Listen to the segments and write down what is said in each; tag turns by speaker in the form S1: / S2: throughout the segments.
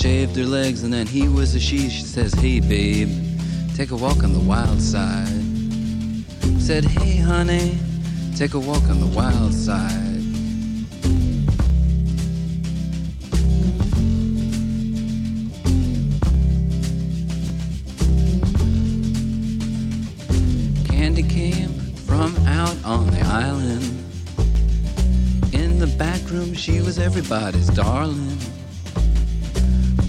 S1: Shaved her legs, and then he was a she. She says, Hey, babe, take a walk on the wild side. Said, Hey, honey, take a walk on the wild side. Candy came from out on the island. In the back room, she was everybody's darling.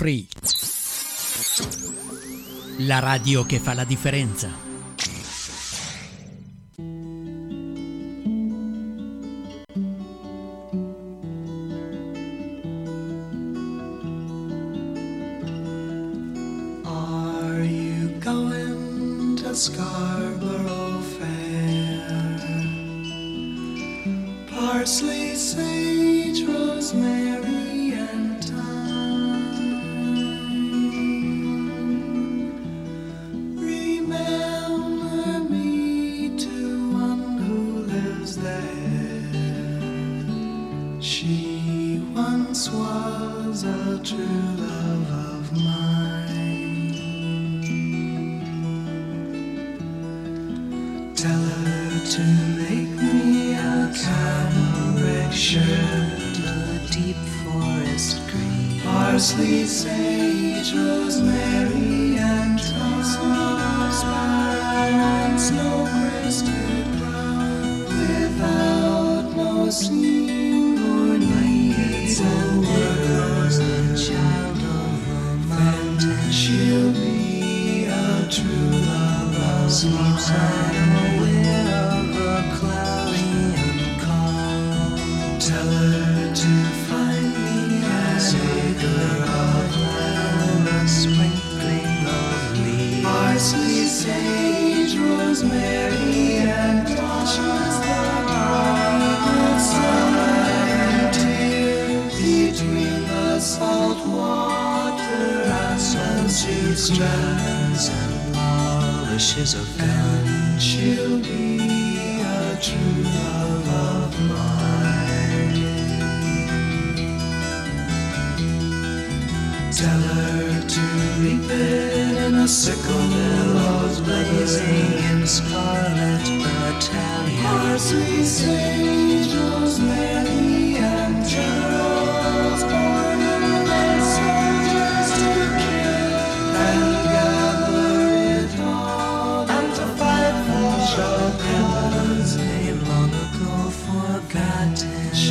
S2: Free. La radio che fa la differenza.
S3: To make me a cambric shirt, a deep forest green, parsley, sage,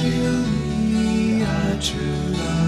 S3: forgotten. She'll true love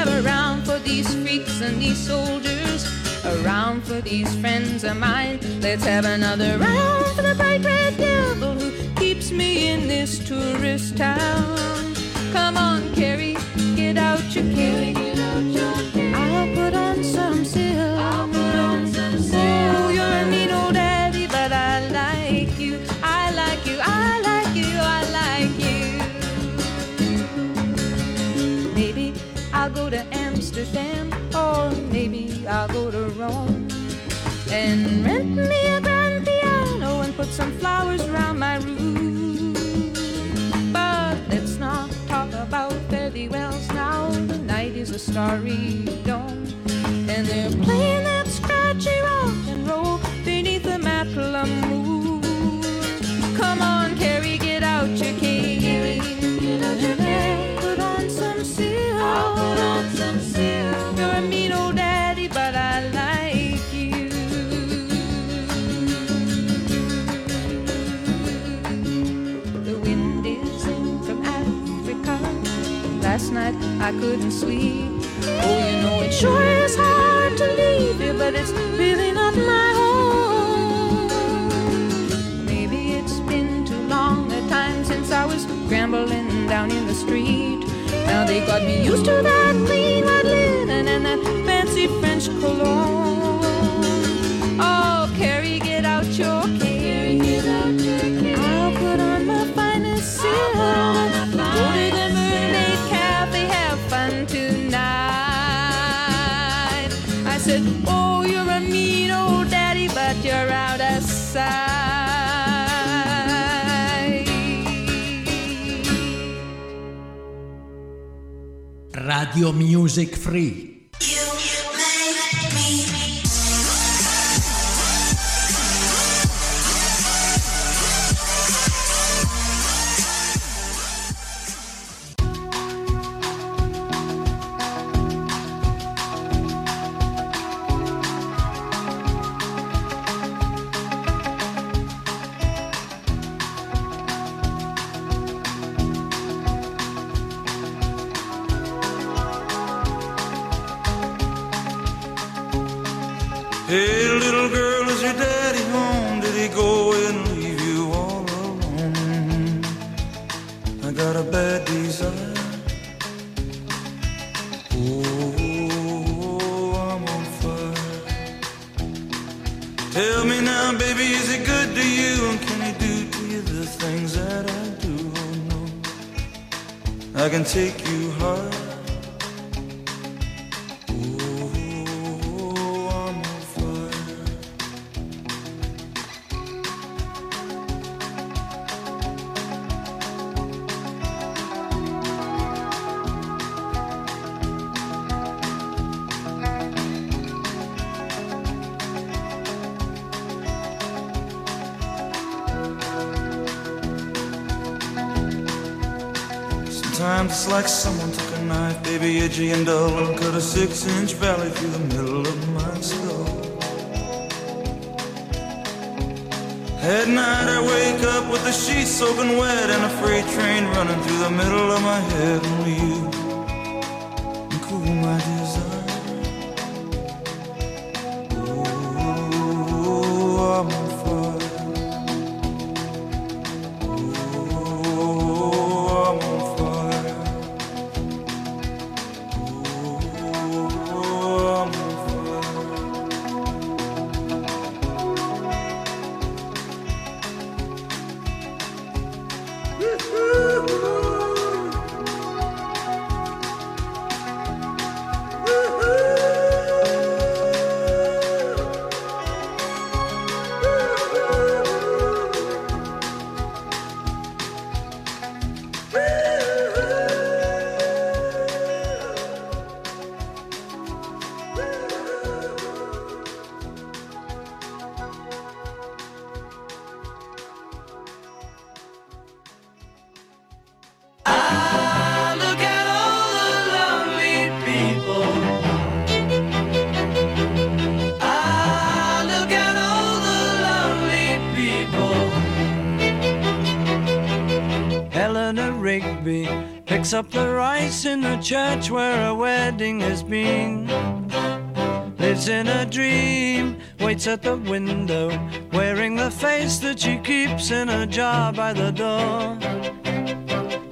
S4: have a round for these freaks and these soldiers, around for these friends of mine. Let's have another round for the bright red devil who keeps me in this tourist town. Come on, Carrie, get out your cane. I'll put on some silk. I'll go to Rome and rent me a grand piano and put some flowers around my room. But let's not talk about thee wells now. The night is a starry dome, and they're playing that scratchy rock and roll beneath the Macklemore moon. Come on, Carrie, get out your cane. Night I couldn't sleep. Oh, you know it sure is hard to leave you, but it's really not my home. Maybe it's been too long a time since I was scrambling down in the street. Now they got me used to that clean white linen and that fancy French cologne. Out of sight.
S5: Radio Music Free.
S6: A six-inch valley through the middle of my skull. At night I wake up with the sheets soaking wet and a freight train running through the middle of my head. Only you
S7: at the window, wearing the face that she keeps in a jar by the door.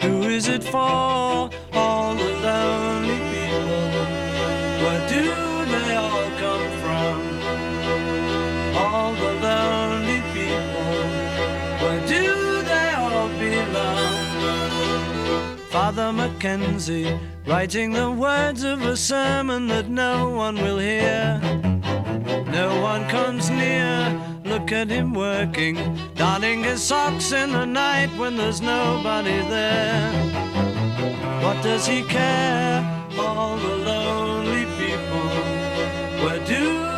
S7: Who is it for? All the lonely people. Where do they all come from? All the lonely people. Where do they all belong? Father Mackenzie writing the words of a sermon that no one will hear. Look at him working, darning his socks in the night when there's nobody there. What does he care? All the lonely people. Where do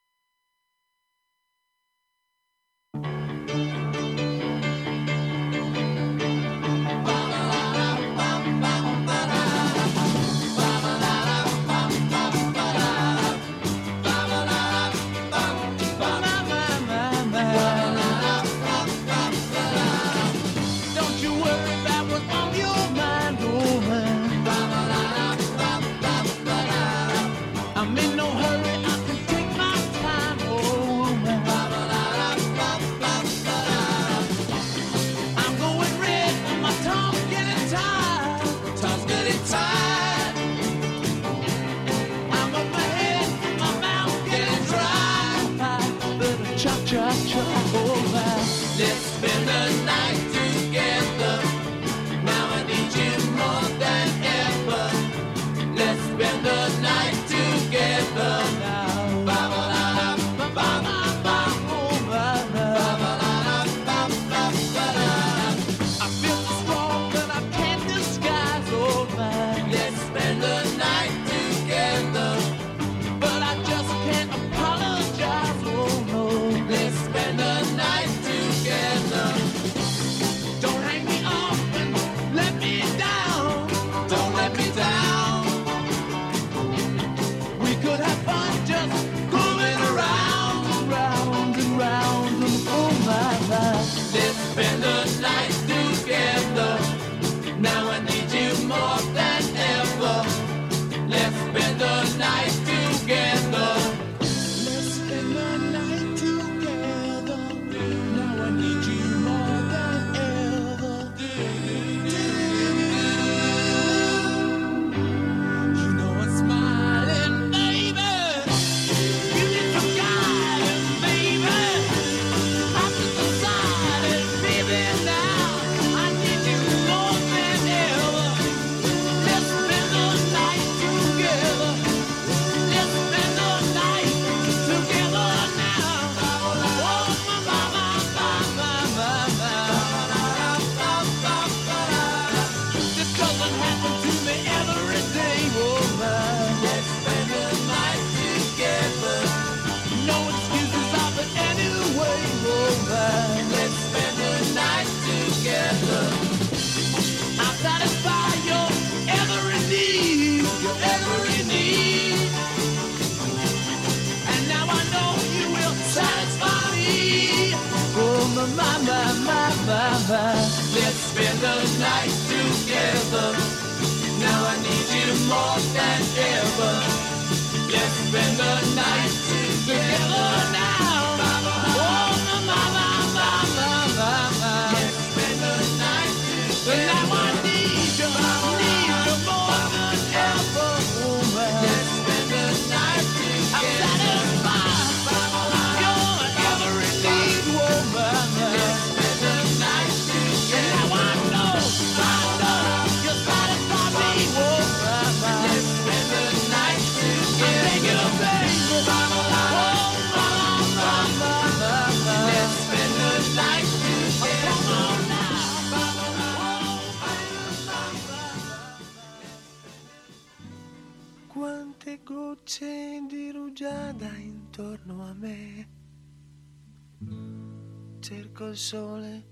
S8: il sole,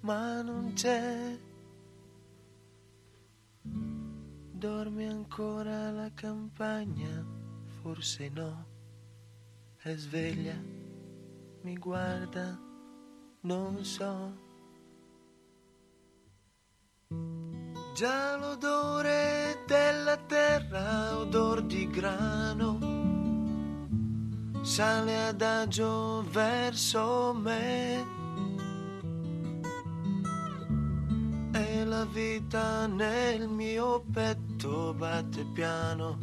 S8: ma non c'è. Dorme ancora la campagna, forse no. È sveglia, mi guarda, non so. Già l'odore della terra, odor di grano sale adagio verso me. La vita nel mio petto batte piano,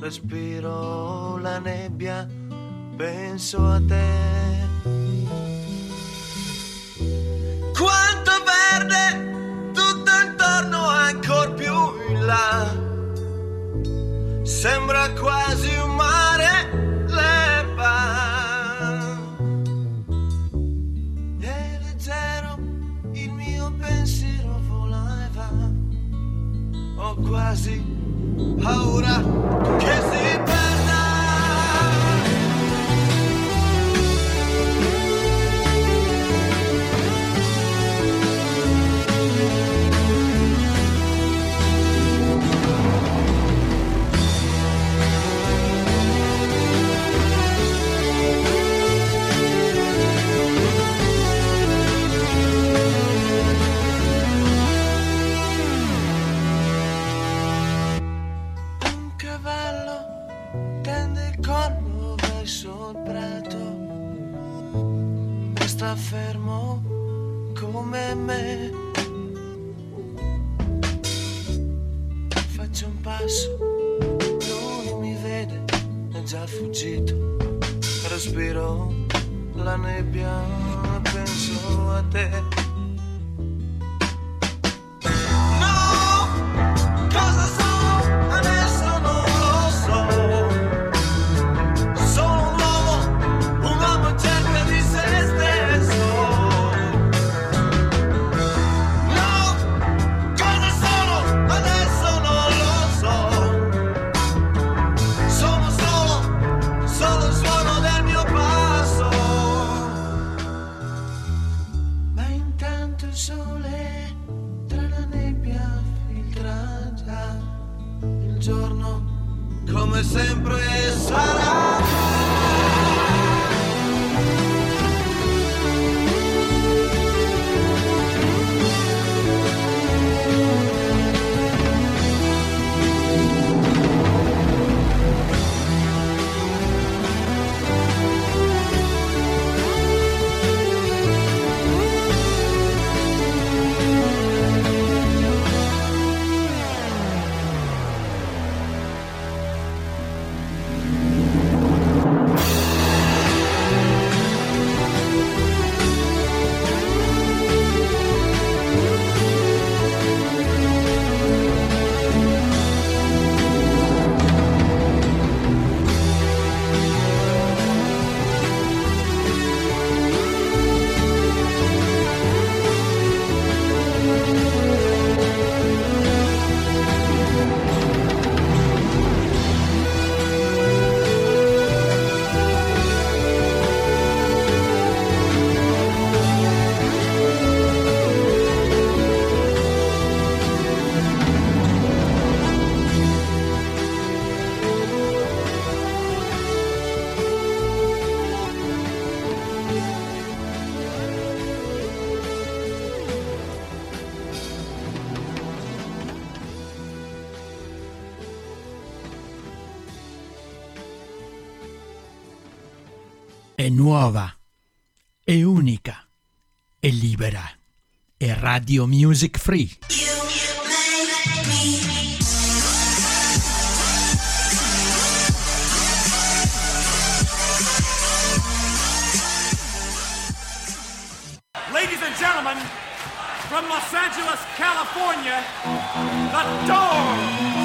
S8: respiro la nebbia, penso a te. Quanto verde, tutto intorno ancora più in là, sembra quasi un mare. quasi que se... fermo come me. Faccio un passo, lui mi vede, è già fuggito. Respiro la nebbia, penso a te.
S2: è nuova, è unica, è libera, è Radio Music Free.
S9: Ladies and gentlemen, from Los Angeles, California, the Doors!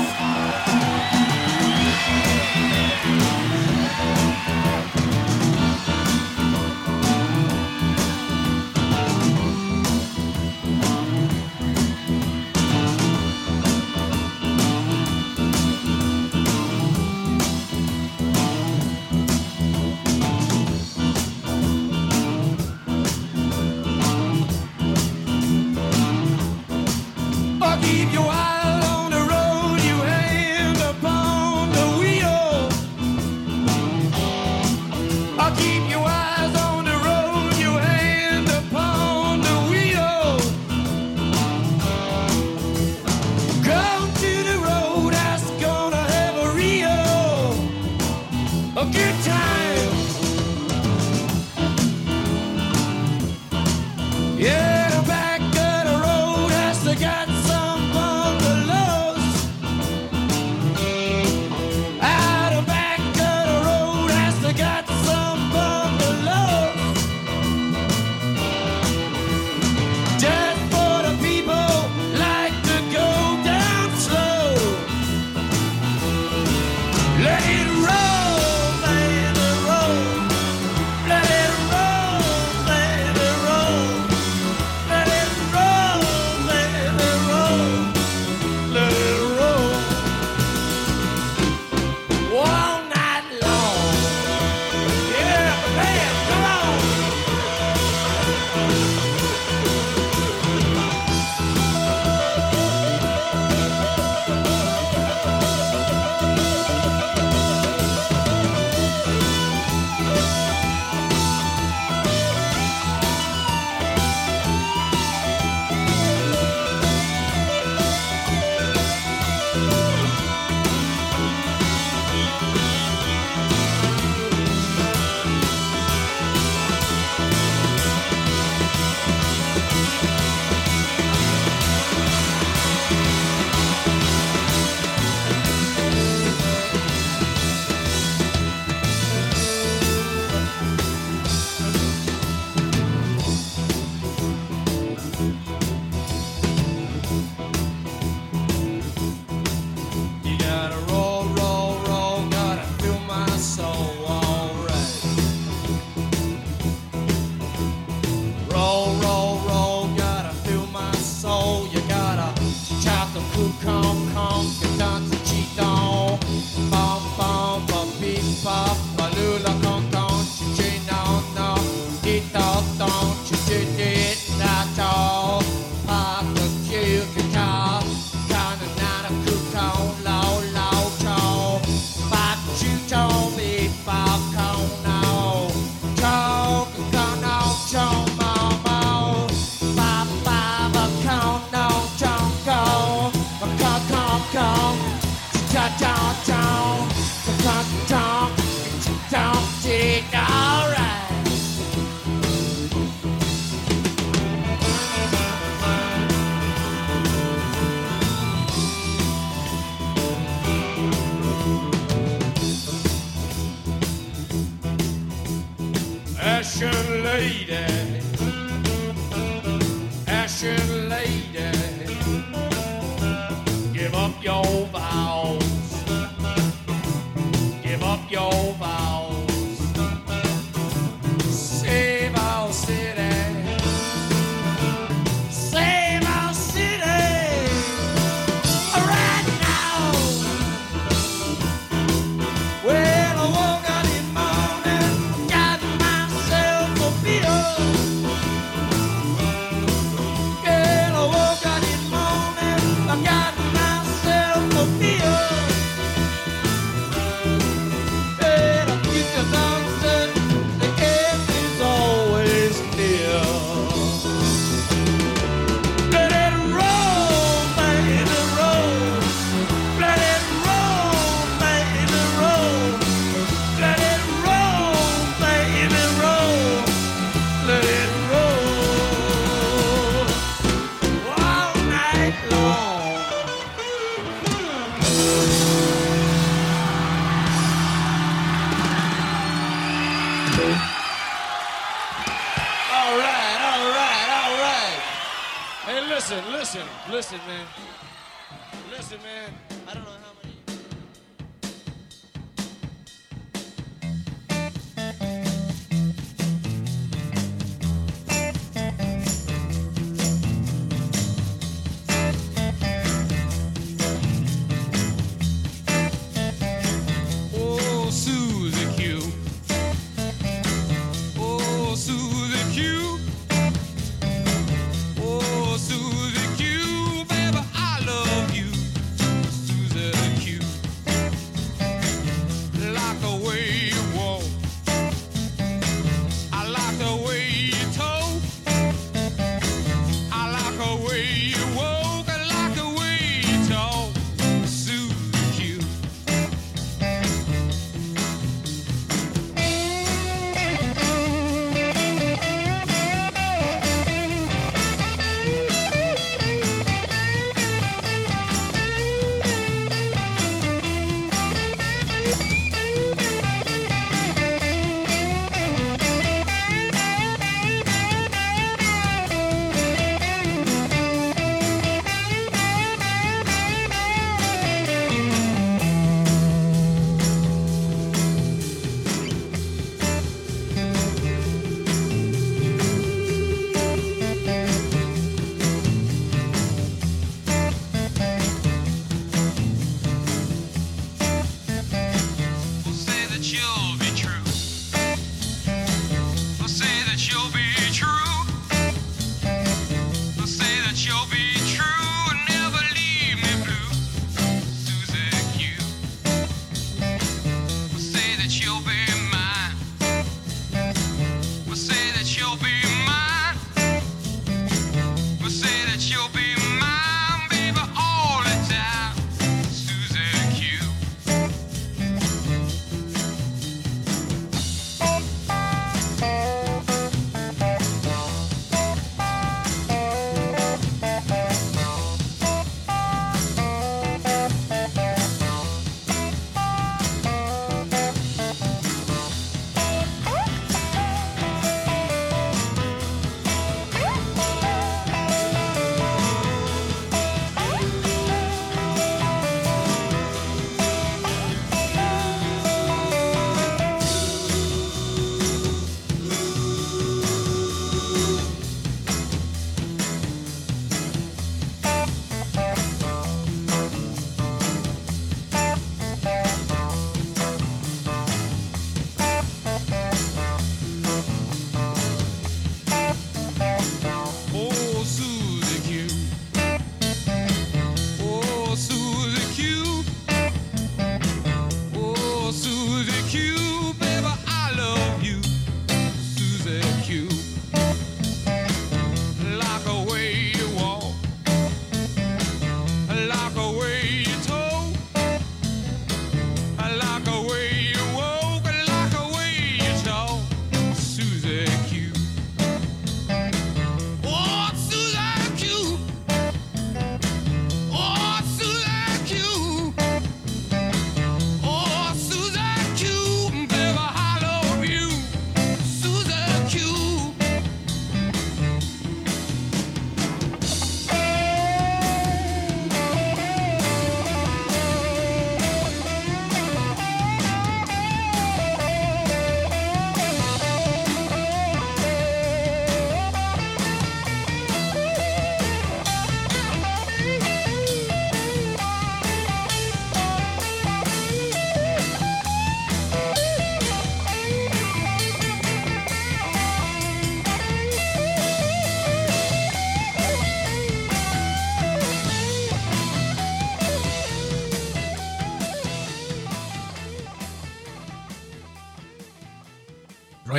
S10: will be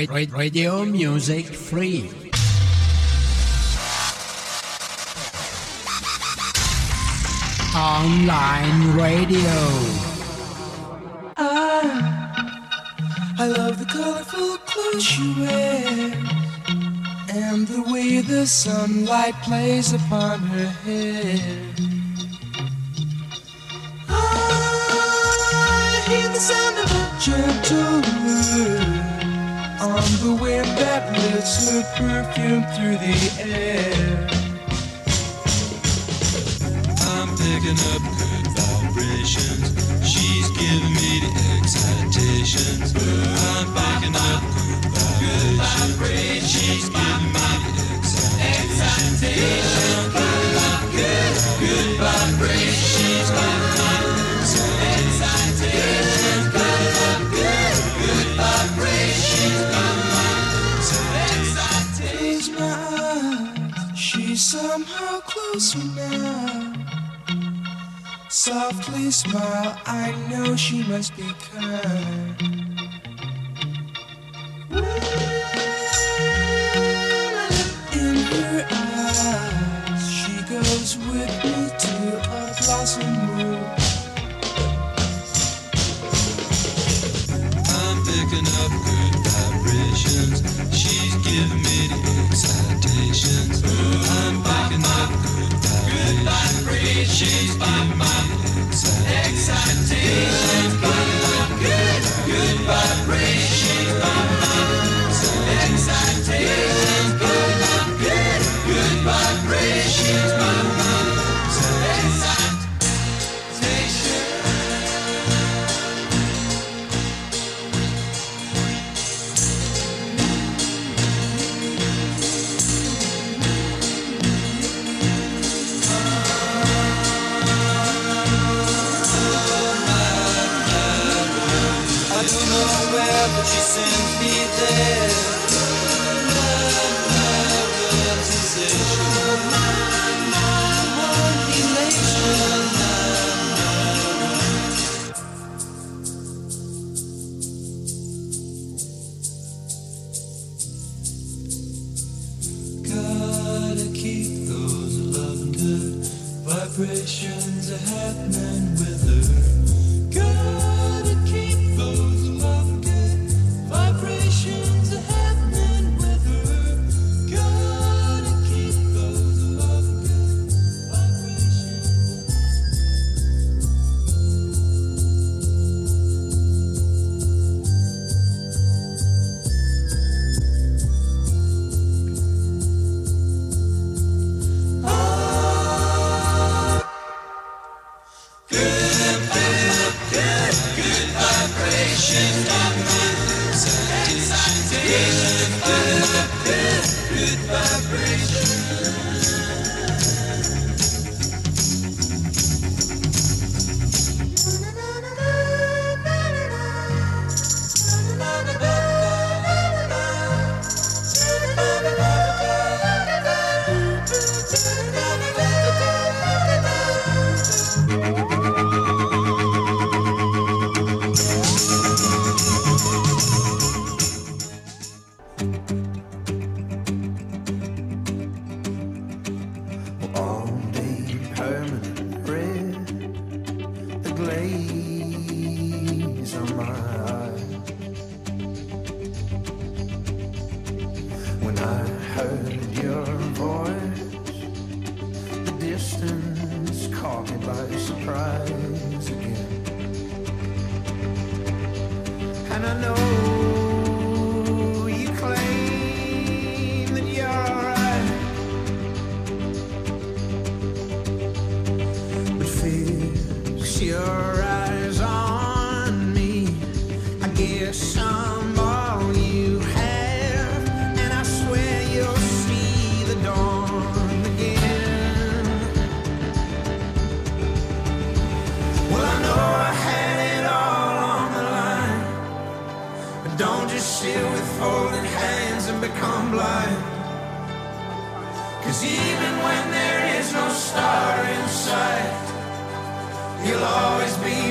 S2: Radio Music Free. Online radio.
S3: I, I love the colorful clothes you wear and the way the sunlight plays upon her hair. Ah, I hear the sound of a gentle word on the wind that lifts her perfume through the air.
S11: I'm picking up good vibrations. She's giving me the excitations. I'm picking up good vibrations. She's giving me the excitations. Good good, good vibrations.
S12: So now. Softly smile, I know she must be kind. always be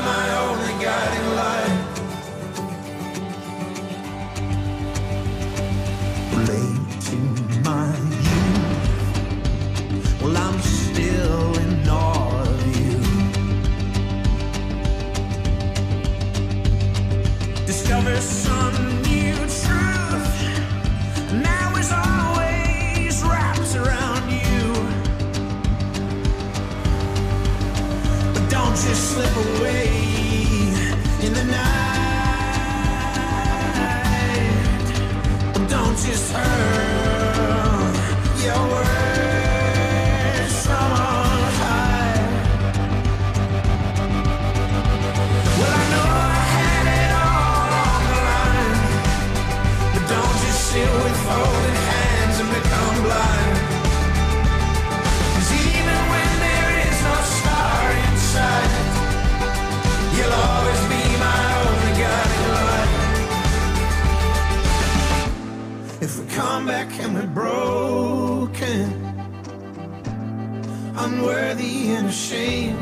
S12: being ashamed.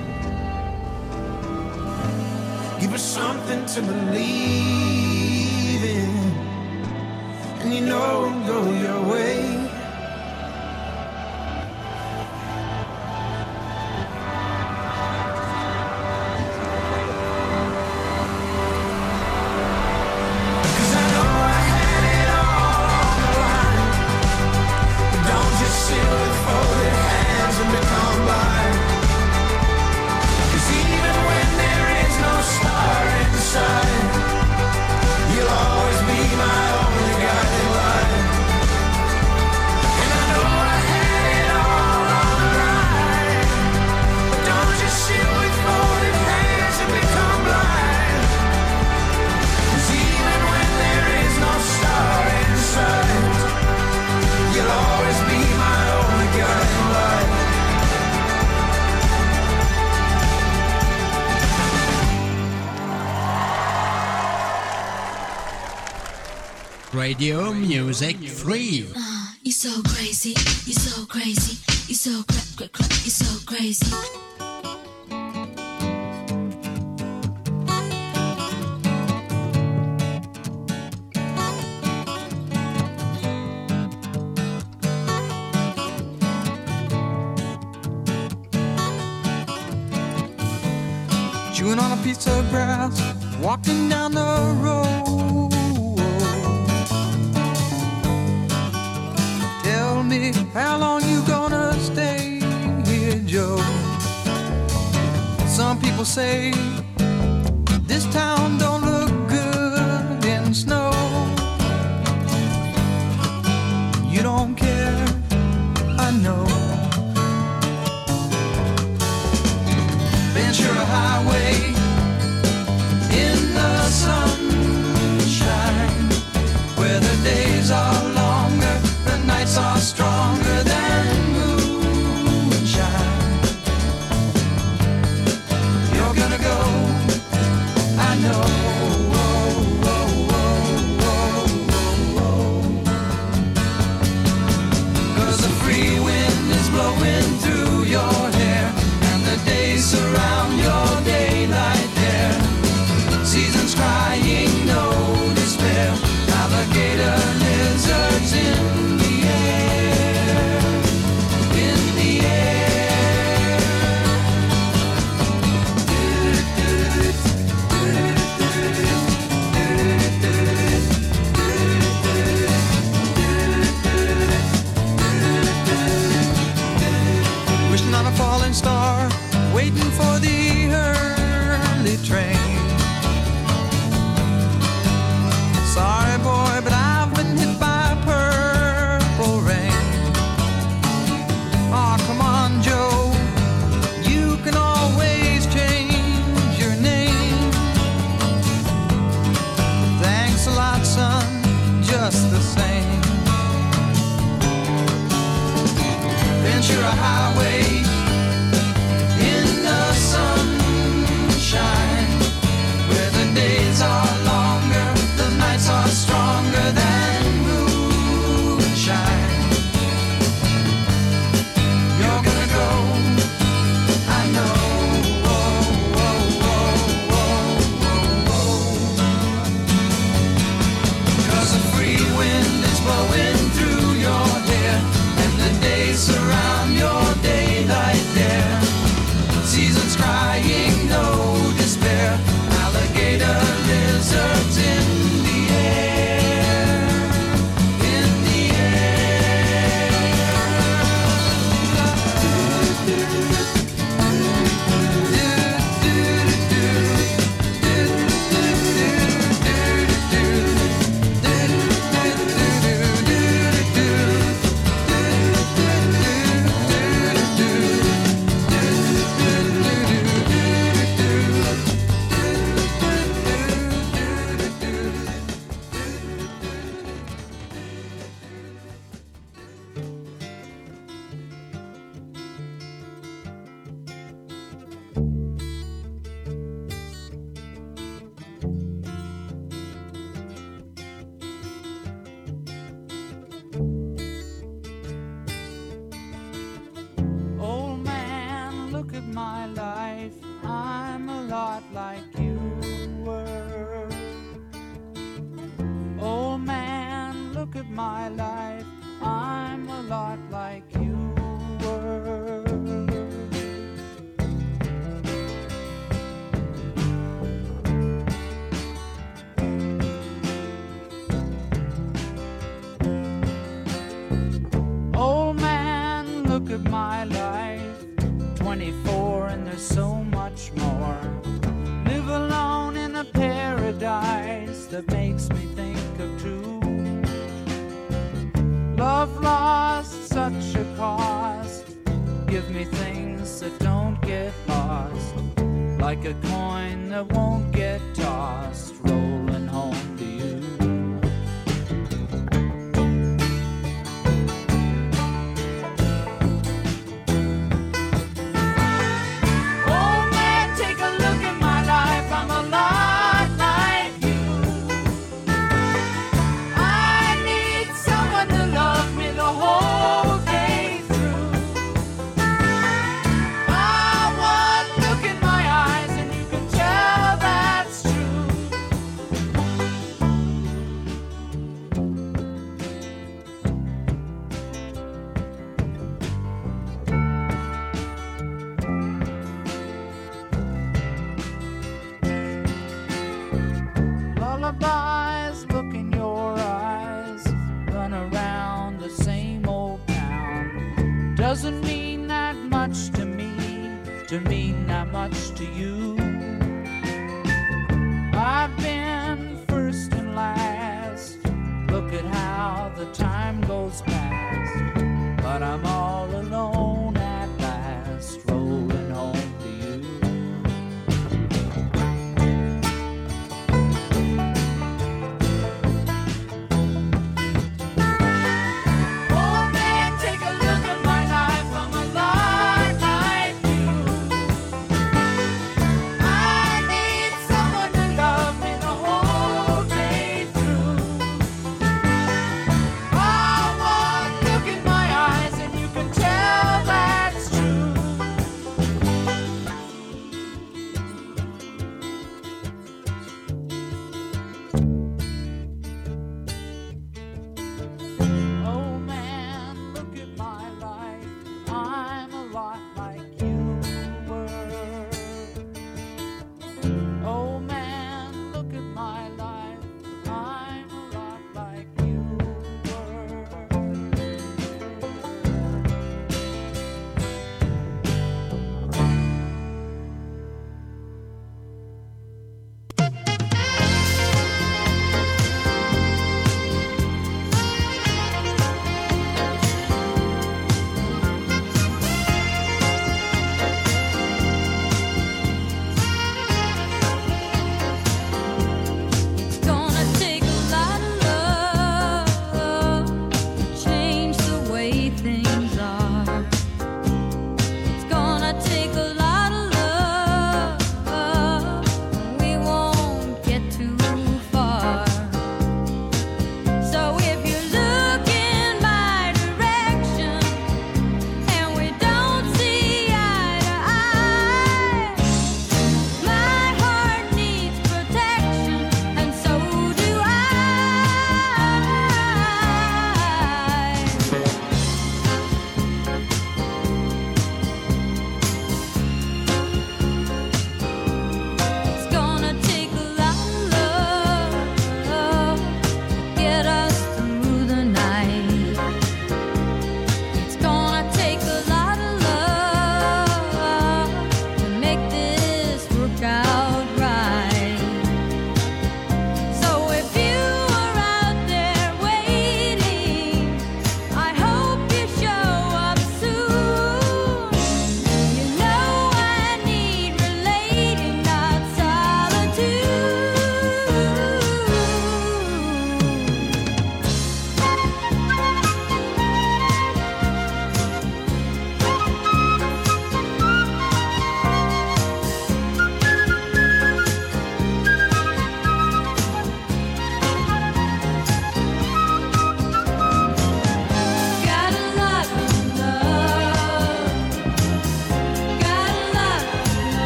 S12: Give us something to believe in, and you know I'll go your way.
S13: Three.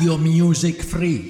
S2: Radio Music Free